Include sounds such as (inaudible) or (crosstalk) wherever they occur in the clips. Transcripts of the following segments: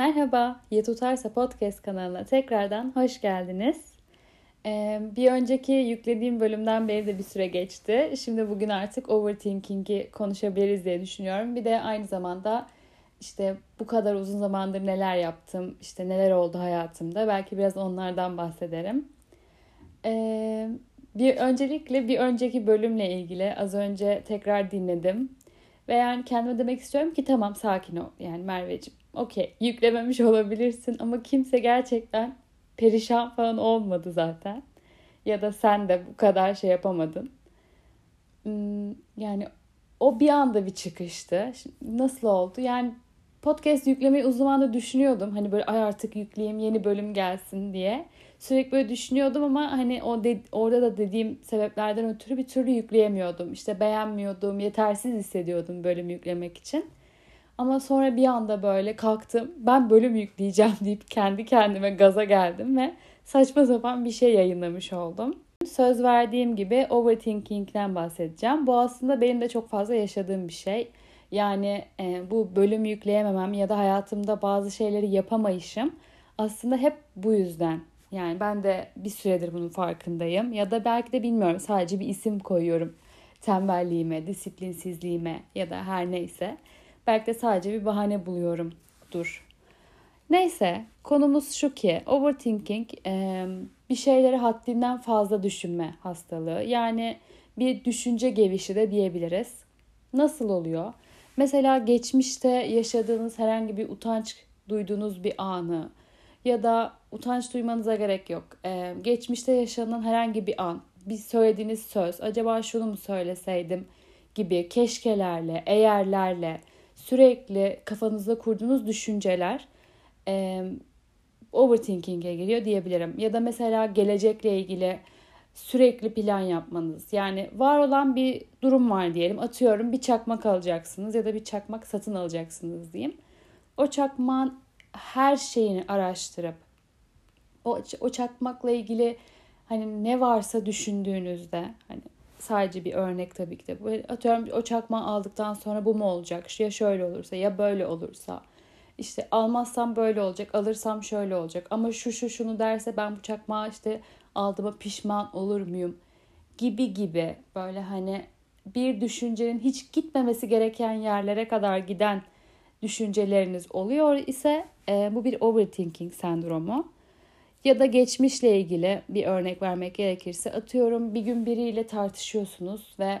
Merhaba, Ya Tutarsa Podcast kanalına tekrardan hoş geldiniz. Ee, bir önceki yüklediğim bölümden beri de bir süre geçti. Şimdi bugün artık overthinking'i konuşabiliriz diye düşünüyorum. Bir de aynı zamanda işte bu kadar uzun zamandır neler yaptım, işte neler oldu hayatımda. Belki biraz onlardan bahsederim. Ee, bir öncelikle bir önceki bölümle ilgili az önce tekrar dinledim. Ve yani kendime demek istiyorum ki tamam sakin ol. Yani Merveciğim okey yüklememiş olabilirsin ama kimse gerçekten perişan falan olmadı zaten. Ya da sen de bu kadar şey yapamadın. Hmm, yani o bir anda bir çıkıştı. Şimdi nasıl oldu? Yani podcast yüklemeyi uzun zamandır düşünüyordum. Hani böyle ay artık yükleyeyim yeni bölüm gelsin diye. Sürekli böyle düşünüyordum ama hani o de, orada da dediğim sebeplerden ötürü bir türlü yükleyemiyordum. İşte beğenmiyordum, yetersiz hissediyordum bölüm yüklemek için. Ama sonra bir anda böyle kalktım. Ben bölüm yükleyeceğim (laughs) deyip kendi kendime gaza geldim ve saçma sapan bir şey yayınlamış oldum. Söz verdiğim gibi overthinking'den bahsedeceğim. Bu aslında benim de çok fazla yaşadığım bir şey. Yani e, bu bölüm yükleyememem ya da hayatımda bazı şeyleri yapamayışım aslında hep bu yüzden. Yani ben de bir süredir bunun farkındayım. Ya da belki de bilmiyorum sadece bir isim koyuyorum. Tembelliğime, disiplinsizliğime ya da her neyse. Belki de sadece bir bahane buluyorum. Dur. Neyse konumuz şu ki overthinking e, bir şeyleri haddinden fazla düşünme hastalığı. Yani bir düşünce gevişi de diyebiliriz. Nasıl oluyor? Mesela geçmişte yaşadığınız herhangi bir utanç duyduğunuz bir anı ya da utanç duymanıza gerek yok. Ee, geçmişte yaşanan herhangi bir an, bir söylediğiniz söz, acaba şunu mu söyleseydim gibi keşkelerle, eğerlerle sürekli kafanızda kurduğunuz düşünceler e, overthinking'e geliyor diyebilirim. Ya da mesela gelecekle ilgili sürekli plan yapmanız. Yani var olan bir durum var diyelim. Atıyorum bir çakmak alacaksınız ya da bir çakmak satın alacaksınız diyeyim. O çakmağın her şeyini araştırıp o, o çakmakla ilgili hani ne varsa düşündüğünüzde hani sadece bir örnek tabii ki de. Atıyorum o çakmağı aldıktan sonra bu mu olacak? Ya şöyle olursa ya böyle olursa. İşte almazsam böyle olacak, alırsam şöyle olacak. Ama şu şu şunu derse ben bu çakmağı işte aldığıma pişman olur muyum? Gibi gibi böyle hani bir düşüncenin hiç gitmemesi gereken yerlere kadar giden düşünceleriniz oluyor ise e, bu bir overthinking sendromu. Ya da geçmişle ilgili bir örnek vermek gerekirse atıyorum bir gün biriyle tartışıyorsunuz ve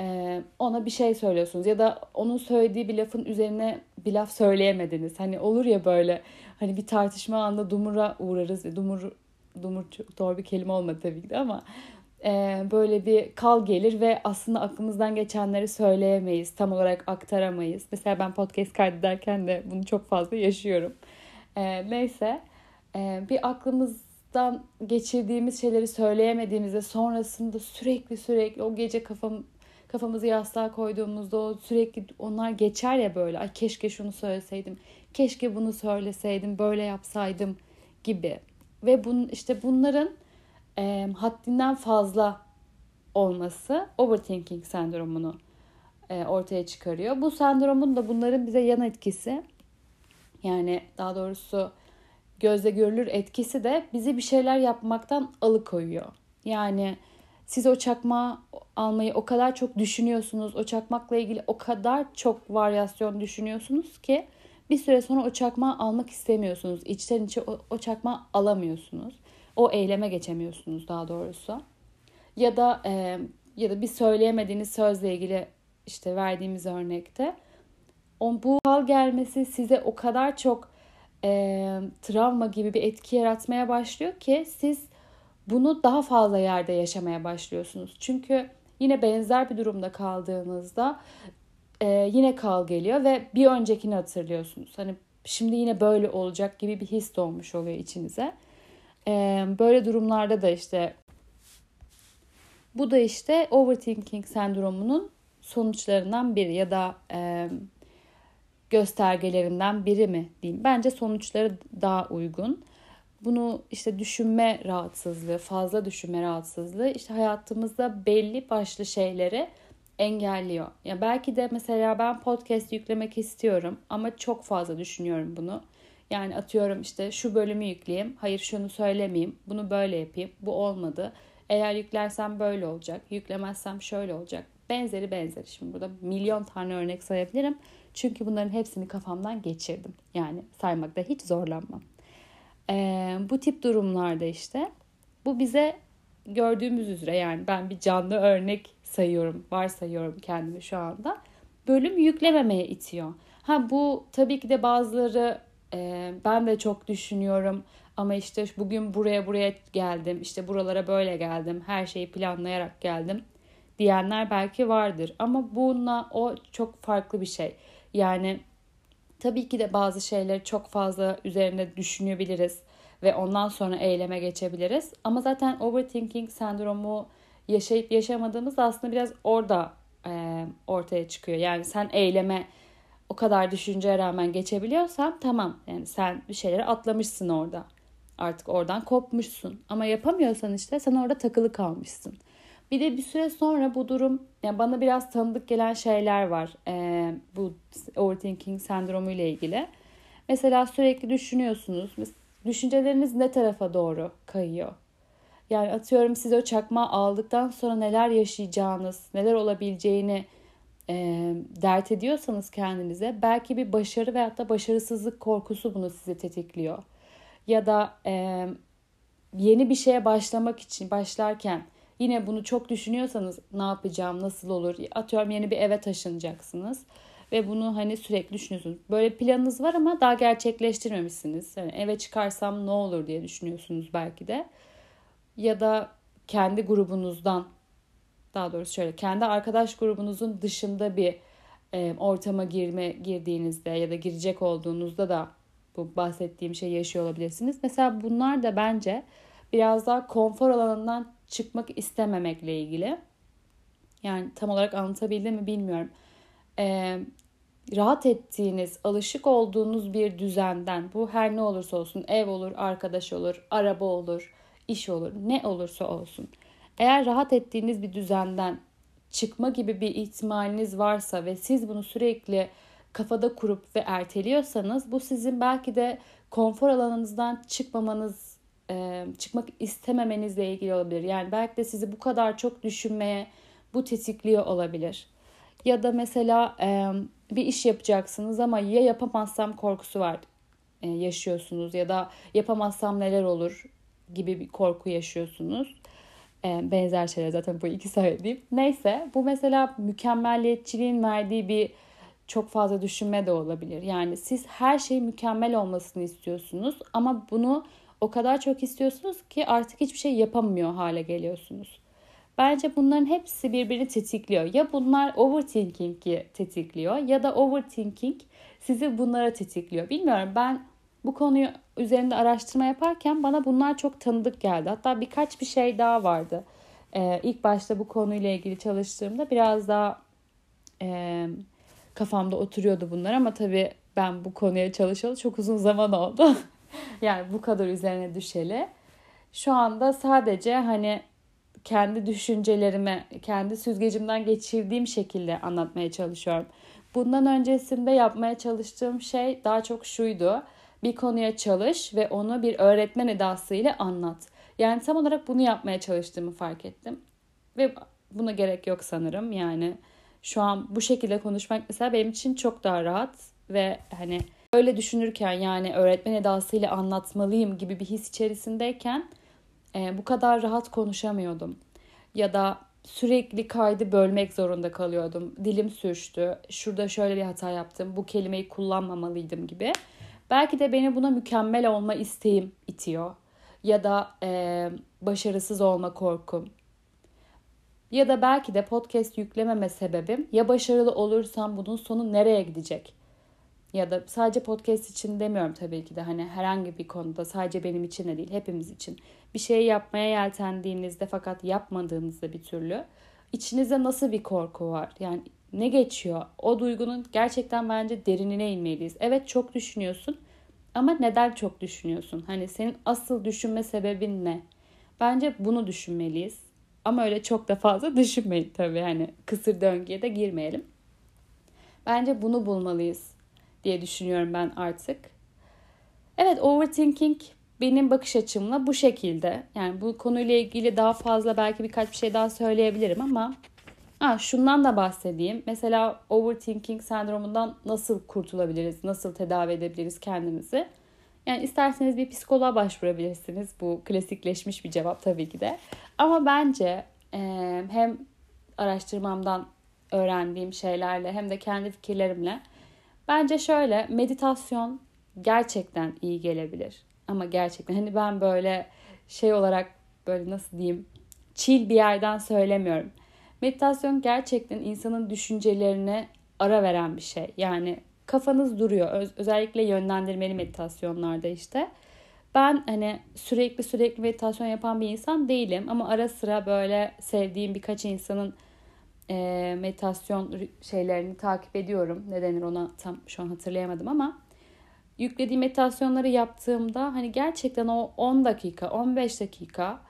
e, ona bir şey söylüyorsunuz ya da onun söylediği bir lafın üzerine bir laf söyleyemediniz. Hani olur ya böyle hani bir tartışma anında dumura uğrarız. Dumur dumur çok doğru bir kelime olmadı tabii ki de ama e, böyle bir kal gelir ve aslında aklımızdan geçenleri söyleyemeyiz. Tam olarak aktaramayız. Mesela ben podcast kaydederken de bunu çok fazla yaşıyorum. E, neyse e, bir aklımızdan geçirdiğimiz şeyleri söyleyemediğimizde sonrasında sürekli sürekli o gece kafam kafamızı yastığa koyduğumuzda o sürekli onlar geçer ya böyle. Ay keşke şunu söyleseydim keşke bunu söyleseydim böyle yapsaydım gibi. Ve bun işte bunların e, haddinden fazla olması overthinking sendromunu e, ortaya çıkarıyor. Bu sendromun da bunların bize yan etkisi. Yani daha doğrusu gözle görülür etkisi de bizi bir şeyler yapmaktan alıkoyuyor. Yani siz o çakmağı almayı o kadar çok düşünüyorsunuz. O çakmakla ilgili o kadar çok varyasyon düşünüyorsunuz ki bir süre sonra o çakmağı almak istemiyorsunuz. İçten içe o, o çakmağı alamıyorsunuz. O eyleme geçemiyorsunuz daha doğrusu. Ya da e, ya da bir söyleyemediğiniz sözle ilgili işte verdiğimiz örnekte o bu hal gelmesi size o kadar çok e, travma gibi bir etki yaratmaya başlıyor ki siz bunu daha fazla yerde yaşamaya başlıyorsunuz. Çünkü yine benzer bir durumda kaldığınızda e, yine kal geliyor ve bir öncekini hatırlıyorsunuz. Hani şimdi yine böyle olacak gibi bir his doğmuş oluyor içinize. E, böyle durumlarda da işte bu da işte overthinking sendromunun sonuçlarından biri ya da e, göstergelerinden biri mi diyeyim. Bence sonuçları daha uygun. Bunu işte düşünme rahatsızlığı, fazla düşünme rahatsızlığı işte hayatımızda belli başlı şeyleri engelliyor. Ya belki de mesela ben podcast yüklemek istiyorum ama çok fazla düşünüyorum bunu. Yani atıyorum işte şu bölümü yükleyeyim, hayır şunu söylemeyeyim, bunu böyle yapayım, bu olmadı. Eğer yüklersem böyle olacak, yüklemezsem şöyle olacak. Benzeri benzeri. Şimdi burada milyon tane örnek sayabilirim. Çünkü bunların hepsini kafamdan geçirdim. Yani saymakta hiç zorlanmam. Ee, bu tip durumlarda işte bu bize gördüğümüz üzere yani ben bir canlı örnek sayıyorum, varsayıyorum kendimi şu anda. Bölüm yüklememeye itiyor. Ha bu tabii ki de bazıları e, ben de çok düşünüyorum ama işte bugün buraya buraya geldim, işte buralara böyle geldim, her şeyi planlayarak geldim diyenler belki vardır. Ama bununla o çok farklı bir şey. Yani tabii ki de bazı şeyleri çok fazla üzerinde düşünebiliriz ve ondan sonra eyleme geçebiliriz. Ama zaten overthinking sendromu yaşayıp yaşamadığımız aslında biraz orada e, ortaya çıkıyor. Yani sen eyleme o kadar düşünceye rağmen geçebiliyorsan tamam. Yani sen bir şeyleri atlamışsın orada. Artık oradan kopmuşsun. Ama yapamıyorsan işte sen orada takılı kalmışsın. Bir de bir süre sonra bu durum yani bana biraz tanıdık gelen şeyler var. Ee, bu overthinking sendromu ile ilgili. Mesela sürekli düşünüyorsunuz. Düşünceleriniz ne tarafa doğru kayıyor? Yani atıyorum siz o çakma aldıktan sonra neler yaşayacağınız, neler olabileceğini e, dert ediyorsanız kendinize belki bir başarı veyahut da başarısızlık korkusu bunu sizi tetikliyor. Ya da e, yeni bir şeye başlamak için başlarken yine bunu çok düşünüyorsanız ne yapacağım, nasıl olur? Atıyorum yeni bir eve taşınacaksınız ve bunu hani sürekli düşünüyorsunuz. Böyle planınız var ama daha gerçekleştirmemişsiniz. Yani eve çıkarsam ne olur diye düşünüyorsunuz belki de. Ya da kendi grubunuzdan daha doğrusu şöyle kendi arkadaş grubunuzun dışında bir e, ortama girme girdiğinizde ya da girecek olduğunuzda da bu bahsettiğim şey yaşıyor olabilirsiniz. Mesela bunlar da bence biraz daha konfor alanından çıkmak istememekle ilgili. Yani tam olarak anlatabildim mi bilmiyorum. Ee, rahat ettiğiniz, alışık olduğunuz bir düzenden bu her ne olursa olsun ev olur, arkadaş olur, araba olur, iş olur, ne olursa olsun. Eğer rahat ettiğiniz bir düzenden çıkma gibi bir ihtimaliniz varsa ve siz bunu sürekli kafada kurup ve erteliyorsanız bu sizin belki de konfor alanınızdan çıkmamanız, e, çıkmak istememenizle ilgili olabilir. Yani belki de sizi bu kadar çok düşünmeye bu tetikliyor olabilir. Ya da mesela e, bir iş yapacaksınız ama ya yapamazsam korkusu var e, yaşıyorsunuz ya da yapamazsam neler olur gibi bir korku yaşıyorsunuz. E, benzer şeyler zaten bu iki söylediğim. Neyse bu mesela mükemmelliyetçiliğin verdiği bir çok fazla düşünme de olabilir. Yani siz her şey mükemmel olmasını istiyorsunuz ama bunu o kadar çok istiyorsunuz ki artık hiçbir şey yapamıyor hale geliyorsunuz. Bence bunların hepsi birbirini tetikliyor. Ya bunlar overthinking'i tetikliyor ya da overthinking sizi bunlara tetikliyor. Bilmiyorum ben bu konuyu üzerinde araştırma yaparken bana bunlar çok tanıdık geldi. Hatta birkaç bir şey daha vardı. Ee, ilk başta bu konuyla ilgili çalıştığımda biraz daha e, kafamda oturuyordu bunlar ama tabii ben bu konuya çalışalı çok uzun zaman oldu. (laughs) yani bu kadar üzerine düşeli. Şu anda sadece hani kendi düşüncelerimi, kendi süzgecimden geçirdiğim şekilde anlatmaya çalışıyorum. Bundan öncesinde yapmaya çalıştığım şey daha çok şuydu. Bir konuya çalış ve onu bir öğretmen edasıyla anlat. Yani tam olarak bunu yapmaya çalıştığımı fark ettim. Ve buna gerek yok sanırım. Yani şu an bu şekilde konuşmak mesela benim için çok daha rahat ve hani öyle düşünürken yani öğretmen edasıyla anlatmalıyım gibi bir his içerisindeyken e, bu kadar rahat konuşamıyordum. Ya da sürekli kaydı bölmek zorunda kalıyordum. Dilim sürçtü. Şurada şöyle bir hata yaptım. Bu kelimeyi kullanmamalıydım gibi. Belki de beni buna mükemmel olma isteğim itiyor. Ya da e, başarısız olma korkum. Ya da belki de podcast yüklememe sebebim ya başarılı olursam bunun sonu nereye gidecek? Ya da sadece podcast için demiyorum tabii ki de hani herhangi bir konuda sadece benim için de değil hepimiz için. Bir şey yapmaya yeltendiğinizde fakat yapmadığınızda bir türlü içinizde nasıl bir korku var? Yani ne geçiyor? O duygunun gerçekten bence derinine inmeliyiz. Evet çok düşünüyorsun ama neden çok düşünüyorsun? Hani senin asıl düşünme sebebin ne? Bence bunu düşünmeliyiz. Ama öyle çok da fazla düşünmeyin tabii. Hani kısır döngüye de girmeyelim. Bence bunu bulmalıyız diye düşünüyorum ben artık. Evet overthinking benim bakış açımla bu şekilde. Yani bu konuyla ilgili daha fazla belki birkaç bir şey daha söyleyebilirim ama ha, şundan da bahsedeyim. Mesela overthinking sendromundan nasıl kurtulabiliriz? Nasıl tedavi edebiliriz kendimizi? Yani isterseniz bir psikoloğa başvurabilirsiniz. Bu klasikleşmiş bir cevap tabii ki de. Ama bence e, hem araştırmamdan öğrendiğim şeylerle hem de kendi fikirlerimle bence şöyle meditasyon gerçekten iyi gelebilir. Ama gerçekten hani ben böyle şey olarak böyle nasıl diyeyim chill bir yerden söylemiyorum. Meditasyon gerçekten insanın düşüncelerine ara veren bir şey. Yani kafanız duruyor. Öz- özellikle yönlendirmeli meditasyonlarda işte. Ben hani sürekli sürekli meditasyon yapan bir insan değilim ama ara sıra böyle sevdiğim birkaç insanın e, meditasyon şeylerini takip ediyorum. Ne denir ona tam şu an hatırlayamadım ama yüklediğim meditasyonları yaptığımda hani gerçekten o 10 dakika, 15 dakika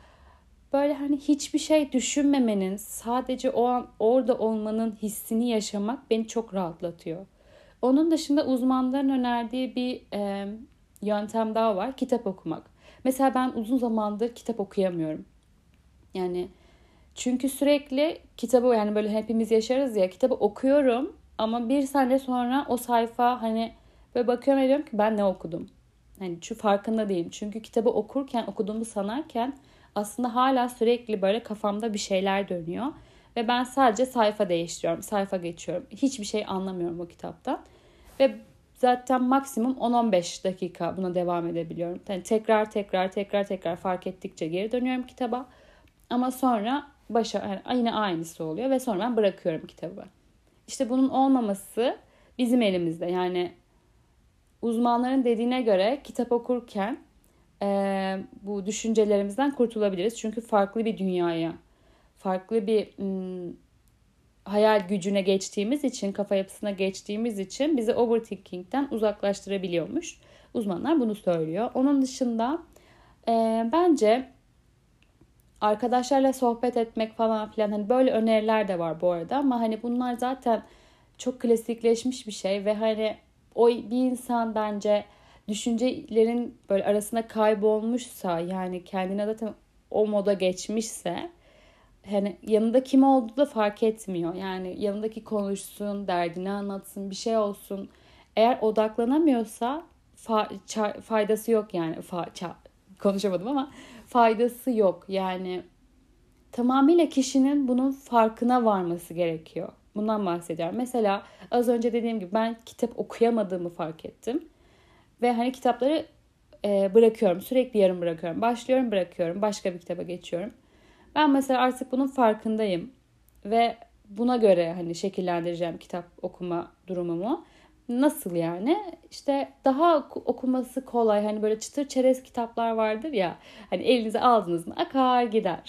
böyle hani hiçbir şey düşünmemenin, sadece o an orada olmanın hissini yaşamak beni çok rahatlatıyor. Onun dışında uzmanların önerdiği bir e, yöntem daha var. Kitap okumak. Mesela ben uzun zamandır kitap okuyamıyorum. Yani çünkü sürekli kitabı yani böyle hepimiz yaşarız ya kitabı okuyorum ama bir saniye sonra o sayfa hani böyle bakıyorum diyorum ki ben ne okudum? Hani şu farkında değilim. Çünkü kitabı okurken okuduğumu sanarken aslında hala sürekli böyle kafamda bir şeyler dönüyor. Ve ben sadece sayfa değiştiriyorum, sayfa geçiyorum. Hiçbir şey anlamıyorum o kitaptan. Ve zaten maksimum 10-15 dakika buna devam edebiliyorum. Yani tekrar tekrar tekrar tekrar fark ettikçe geri dönüyorum kitaba. Ama sonra başa yani yine aynısı oluyor ve sonra ben bırakıyorum kitabı. İşte bunun olmaması bizim elimizde. Yani uzmanların dediğine göre kitap okurken e, bu düşüncelerimizden kurtulabiliriz. Çünkü farklı bir dünyaya, farklı bir m, hayal gücüne geçtiğimiz için, kafa yapısına geçtiğimiz için bizi overthinking'den uzaklaştırabiliyormuş. Uzmanlar bunu söylüyor. Onun dışında e, bence arkadaşlarla sohbet etmek falan filan hani böyle öneriler de var bu arada ama hani bunlar zaten çok klasikleşmiş bir şey ve hani o bir insan bence düşüncelerin böyle arasında kaybolmuşsa yani kendine zaten o moda geçmişse hani yanında kim olduğu da fark etmiyor. Yani yanındaki konuşsun, derdini anlatsın, bir şey olsun. Eğer odaklanamıyorsa fa- faydası yok yani. Fa- konuşamadım ama faydası yok. Yani tamamıyla kişinin bunun farkına varması gerekiyor. Bundan bahsediyorum. Mesela az önce dediğim gibi ben kitap okuyamadığımı fark ettim. Ve hani kitapları e, bırakıyorum. Sürekli yarım bırakıyorum. Başlıyorum bırakıyorum. Başka bir kitaba geçiyorum. Ben mesela artık bunun farkındayım. Ve buna göre hani şekillendireceğim kitap okuma durumumu. Nasıl yani? İşte daha okuması kolay hani böyle çıtır çerez kitaplar vardır ya. Hani elinize aldınız mı akar gider.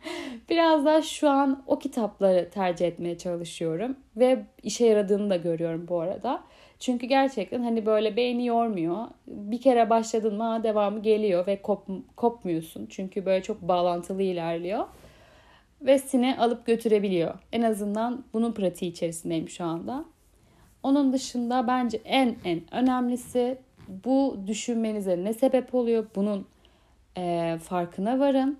(laughs) Biraz daha şu an o kitapları tercih etmeye çalışıyorum. Ve işe yaradığını da görüyorum bu arada. Çünkü gerçekten hani böyle beyni yormuyor. Bir kere başladın mı devamı geliyor ve kop, kopmuyorsun. Çünkü böyle çok bağlantılı ilerliyor. Ve seni alıp götürebiliyor. En azından bunun pratiği içerisindeyim şu anda. Onun dışında bence en en önemlisi bu düşünmenize ne sebep oluyor? Bunun e, farkına varın.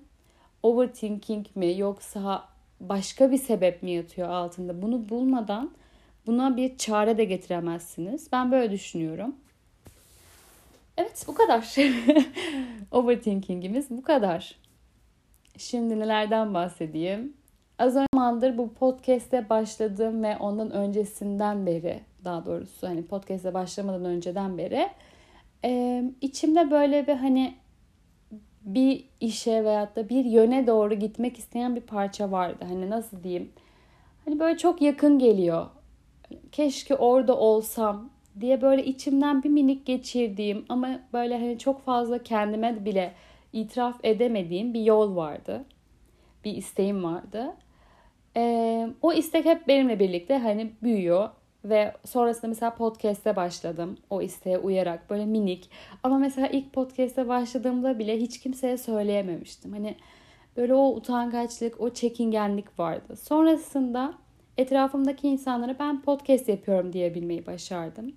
Overthinking mi yoksa başka bir sebep mi yatıyor altında? Bunu bulmadan buna bir çare de getiremezsiniz. Ben böyle düşünüyorum. Evet bu kadar. (laughs) Overthinking'imiz bu kadar. Şimdi nelerden bahsedeyim? Az zamandır bu podcast'e başladım ve ondan öncesinden beri daha doğrusu hani podcast'e başlamadan önceden beri e, içimde böyle bir hani bir işe veyahut da bir yöne doğru gitmek isteyen bir parça vardı. Hani nasıl diyeyim? Hani böyle çok yakın geliyor. Keşke orada olsam diye böyle içimden bir minik geçirdiğim ama böyle hani çok fazla kendime bile itiraf edemediğim bir yol vardı. Bir isteğim vardı. Ee, o istek hep benimle birlikte hani büyüyor ve sonrasında mesela podcast'e başladım o isteğe uyarak böyle minik. Ama mesela ilk podcast'e başladığımda bile hiç kimseye söyleyememiştim. Hani böyle o utangaçlık, o çekingenlik vardı. Sonrasında etrafımdaki insanlara ben podcast yapıyorum diyebilmeyi başardım.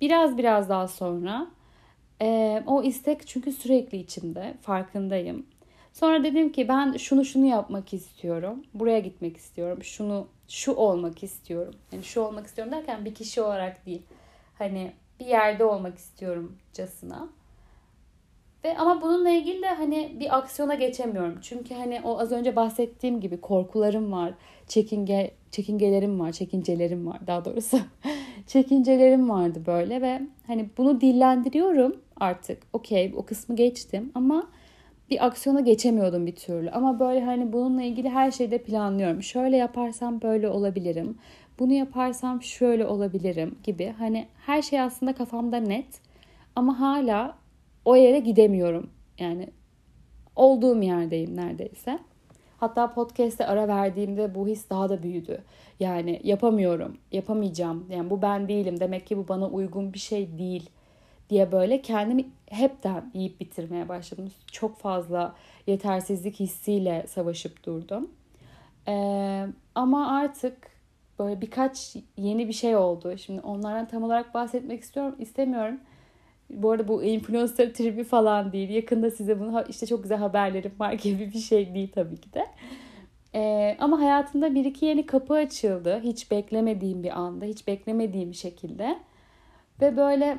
Biraz biraz daha sonra Ee, o istek çünkü sürekli içimde farkındayım. Sonra dedim ki ben şunu şunu yapmak istiyorum. Buraya gitmek istiyorum. Şunu şu olmak istiyorum. Yani şu olmak istiyorum derken bir kişi olarak değil. Hani bir yerde olmak istiyorum casına. Ve ama bununla ilgili de hani bir aksiyona geçemiyorum. Çünkü hani o az önce bahsettiğim gibi korkularım var. Çekinge çekingelerim var, çekincelerim var daha doğrusu. (laughs) çekincelerim vardı böyle ve hani bunu dillendiriyorum artık. Okey, o kısmı geçtim ama bir aksiyona geçemiyordum bir türlü. Ama böyle hani bununla ilgili her şeyde planlıyorum. Şöyle yaparsam böyle olabilirim. Bunu yaparsam şöyle olabilirim gibi. Hani her şey aslında kafamda net. Ama hala o yere gidemiyorum. Yani olduğum yerdeyim neredeyse. Hatta podcast'te ara verdiğimde bu his daha da büyüdü. Yani yapamıyorum, yapamayacağım. Yani bu ben değilim. Demek ki bu bana uygun bir şey değil diye böyle kendimi hepten yiyip bitirmeye başladım. Çok fazla yetersizlik hissiyle savaşıp durdum. Ee, ama artık böyle birkaç yeni bir şey oldu. Şimdi onlardan tam olarak bahsetmek istiyorum, istemiyorum. Bu arada bu influencer tribi falan değil. Yakında size bunu işte çok güzel haberlerim var (laughs) gibi bir şey değil tabii ki de. Ee, ama hayatımda bir iki yeni kapı açıldı. Hiç beklemediğim bir anda, hiç beklemediğim şekilde. Ve böyle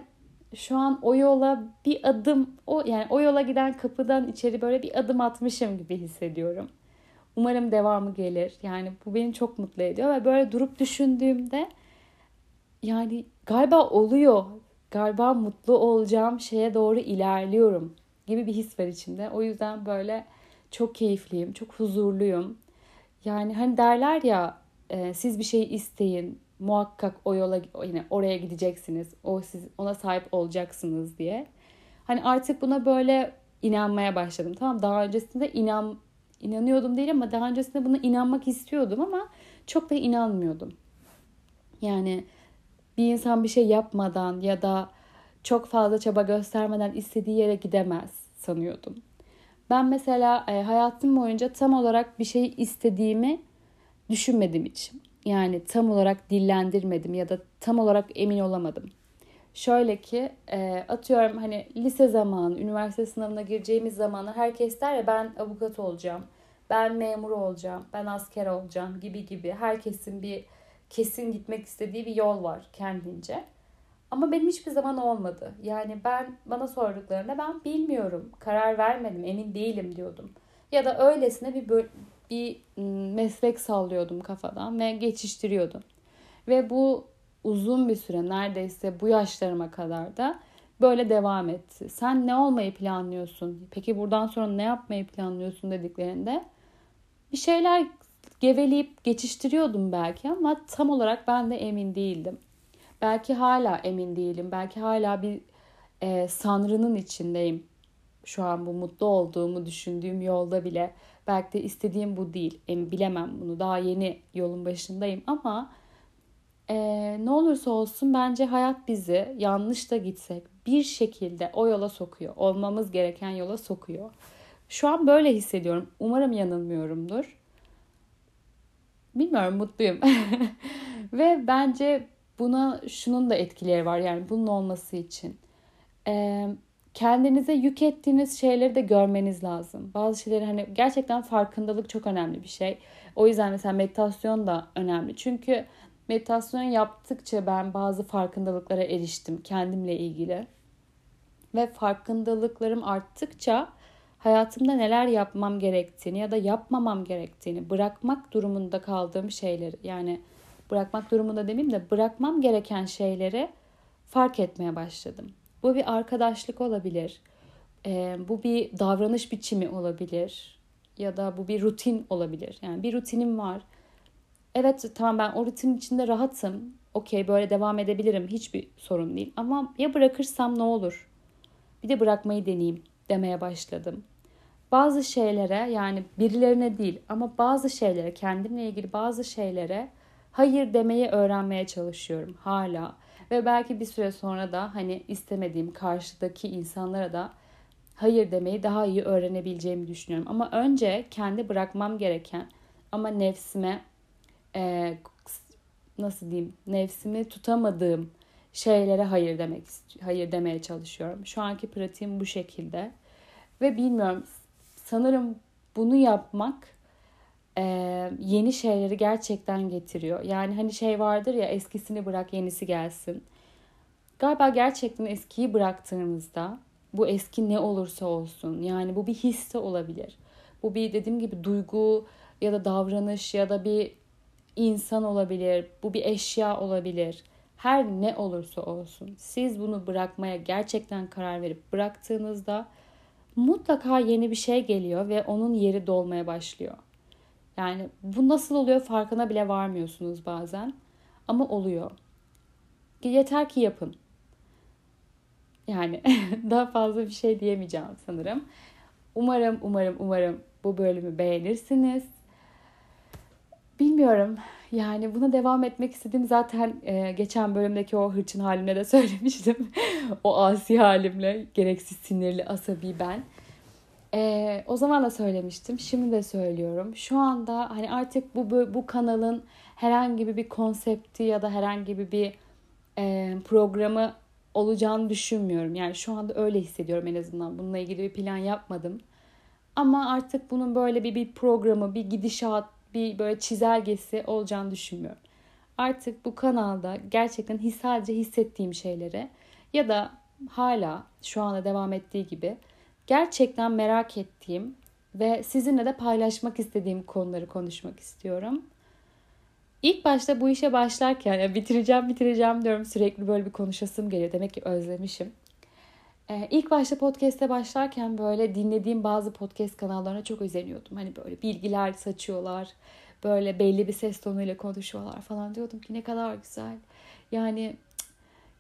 şu an o yola bir adım, o yani o yola giden kapıdan içeri böyle bir adım atmışım gibi hissediyorum. Umarım devamı gelir. Yani bu beni çok mutlu ediyor ve böyle durup düşündüğümde yani galiba oluyor galiba mutlu olacağım şeye doğru ilerliyorum gibi bir his var içimde. O yüzden böyle çok keyifliyim, çok huzurluyum. Yani hani derler ya e, siz bir şey isteyin muhakkak o yola yine oraya gideceksiniz. O siz ona sahip olacaksınız diye. Hani artık buna böyle inanmaya başladım. Tamam daha öncesinde inan inanıyordum değil ama daha öncesinde buna inanmak istiyordum ama çok da inanmıyordum. Yani bir insan bir şey yapmadan ya da çok fazla çaba göstermeden istediği yere gidemez sanıyordum. Ben mesela e, hayatım boyunca tam olarak bir şey istediğimi düşünmedim hiç. Yani tam olarak dillendirmedim ya da tam olarak emin olamadım. Şöyle ki e, atıyorum hani lise zamanı, üniversite sınavına gireceğimiz zamanlar herkes der ya ben avukat olacağım, ben memur olacağım, ben asker olacağım gibi gibi. Herkesin bir kesin gitmek istediği bir yol var kendince. Ama benim hiçbir zaman olmadı. Yani ben bana sorduklarında ben bilmiyorum, karar vermedim, emin değilim diyordum. Ya da öylesine bir bir meslek sallıyordum kafadan ve geçiştiriyordum. Ve bu uzun bir süre neredeyse bu yaşlarıma kadar da böyle devam etti. Sen ne olmayı planlıyorsun? Peki buradan sonra ne yapmayı planlıyorsun dediklerinde bir şeyler geveleyip geçiştiriyordum belki ama tam olarak ben de emin değildim. Belki hala emin değilim. Belki hala bir e, sanrının içindeyim. Şu an bu mutlu olduğumu düşündüğüm yolda bile. Belki de istediğim bu değil. Emin bilemem bunu. Daha yeni yolun başındayım ama e, ne olursa olsun bence hayat bizi yanlış da gitsek bir şekilde o yola sokuyor. Olmamız gereken yola sokuyor. Şu an böyle hissediyorum. Umarım yanılmıyorumdur bilmiyorum mutluyum. (laughs) Ve bence buna şunun da etkileri var yani bunun olması için. Ee, kendinize yük ettiğiniz şeyleri de görmeniz lazım. Bazı şeyleri hani gerçekten farkındalık çok önemli bir şey. O yüzden mesela meditasyon da önemli. Çünkü meditasyon yaptıkça ben bazı farkındalıklara eriştim kendimle ilgili. Ve farkındalıklarım arttıkça hayatımda neler yapmam gerektiğini ya da yapmamam gerektiğini, bırakmak durumunda kaldığım şeyleri yani bırakmak durumunda demeyeyim de bırakmam gereken şeyleri fark etmeye başladım. Bu bir arkadaşlık olabilir. Bu bir davranış biçimi olabilir. Ya da bu bir rutin olabilir. Yani bir rutinim var. Evet tamam ben o rutinin içinde rahatım. Okey böyle devam edebilirim. Hiçbir sorun değil. Ama ya bırakırsam ne olur? Bir de bırakmayı deneyeyim demeye başladım bazı şeylere yani birilerine değil ama bazı şeylere kendimle ilgili bazı şeylere hayır demeyi öğrenmeye çalışıyorum hala. Ve belki bir süre sonra da hani istemediğim karşıdaki insanlara da hayır demeyi daha iyi öğrenebileceğimi düşünüyorum. Ama önce kendi bırakmam gereken ama nefsime e, nasıl diyeyim nefsimi tutamadığım şeylere hayır demek hayır demeye çalışıyorum. Şu anki pratiğim bu şekilde. Ve bilmiyorum sanırım bunu yapmak e, yeni şeyleri gerçekten getiriyor. Yani hani şey vardır ya eskisini bırak yenisi gelsin. Galiba gerçekten eskiyi bıraktığınızda bu eski ne olursa olsun yani bu bir his de olabilir. Bu bir dediğim gibi duygu ya da davranış ya da bir insan olabilir. Bu bir eşya olabilir. Her ne olursa olsun siz bunu bırakmaya gerçekten karar verip bıraktığınızda mutlaka yeni bir şey geliyor ve onun yeri dolmaya başlıyor. Yani bu nasıl oluyor farkına bile varmıyorsunuz bazen. Ama oluyor. Yeter ki yapın. Yani (laughs) daha fazla bir şey diyemeyeceğim sanırım. Umarım, umarım, umarım bu bölümü beğenirsiniz. Bilmiyorum. Yani buna devam etmek istedim. Zaten e, geçen bölümdeki o hırçın halimle de (laughs) söylemiştim. o asi halimle, gereksiz sinirli, asabi ben. E, o zaman da söylemiştim. Şimdi de söylüyorum. Şu anda hani artık bu bu kanalın herhangi bir konsepti ya da herhangi bir e, programı olacağını düşünmüyorum. Yani şu anda öyle hissediyorum en azından. Bununla ilgili bir plan yapmadım. Ama artık bunun böyle bir, bir programı, bir gidişat, bir böyle çizelgesi olacağını düşünmüyorum. Artık bu kanalda gerçekten sadece hissettiğim şeyleri ya da hala şu anda devam ettiği gibi gerçekten merak ettiğim ve sizinle de paylaşmak istediğim konuları konuşmak istiyorum. İlk başta bu işe başlarken ya bitireceğim bitireceğim diyorum sürekli böyle bir konuşasım geliyor. Demek ki özlemişim. Ee, ilk başta podcast'e başlarken böyle dinlediğim bazı podcast kanallarına çok özeniyordum. Hani böyle bilgiler saçıyorlar. Böyle belli bir ses tonuyla konuşuyorlar falan diyordum ki ne kadar güzel. Yani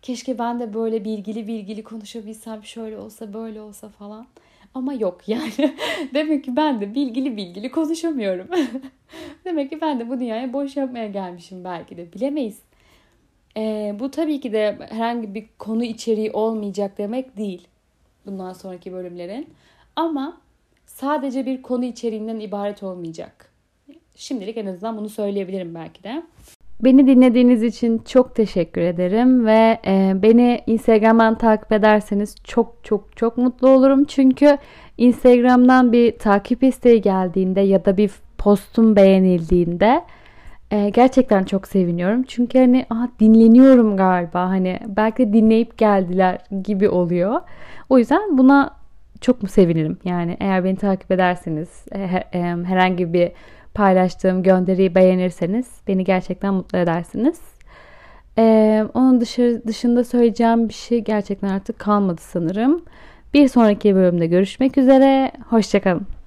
keşke ben de böyle bilgili bilgili konuşabilsem şöyle olsa böyle olsa falan. Ama yok yani. (laughs) Demek ki ben de bilgili bilgili konuşamıyorum. (laughs) Demek ki ben de bu dünyaya boş yapmaya gelmişim belki de. Bilemeyiz. Ee, bu tabii ki de herhangi bir konu içeriği olmayacak demek değil. Bundan sonraki bölümlerin. Ama sadece bir konu içeriğinden ibaret olmayacak. Şimdilik en azından bunu söyleyebilirim belki de. Beni dinlediğiniz için çok teşekkür ederim ve e, beni Instagram'dan takip ederseniz çok çok çok mutlu olurum. Çünkü Instagram'dan bir takip isteği geldiğinde ya da bir postum beğenildiğinde e, gerçekten çok seviniyorum. Çünkü hani aha, dinleniyorum galiba hani belki de dinleyip geldiler gibi oluyor. O yüzden buna çok mu sevinirim. Yani eğer beni takip ederseniz e, e, herhangi bir paylaştığım gönderiyi beğenirseniz beni gerçekten mutlu edersiniz. Ee, onun dışı, dışında söyleyeceğim bir şey gerçekten artık kalmadı sanırım. Bir sonraki bölümde görüşmek üzere. Hoşçakalın.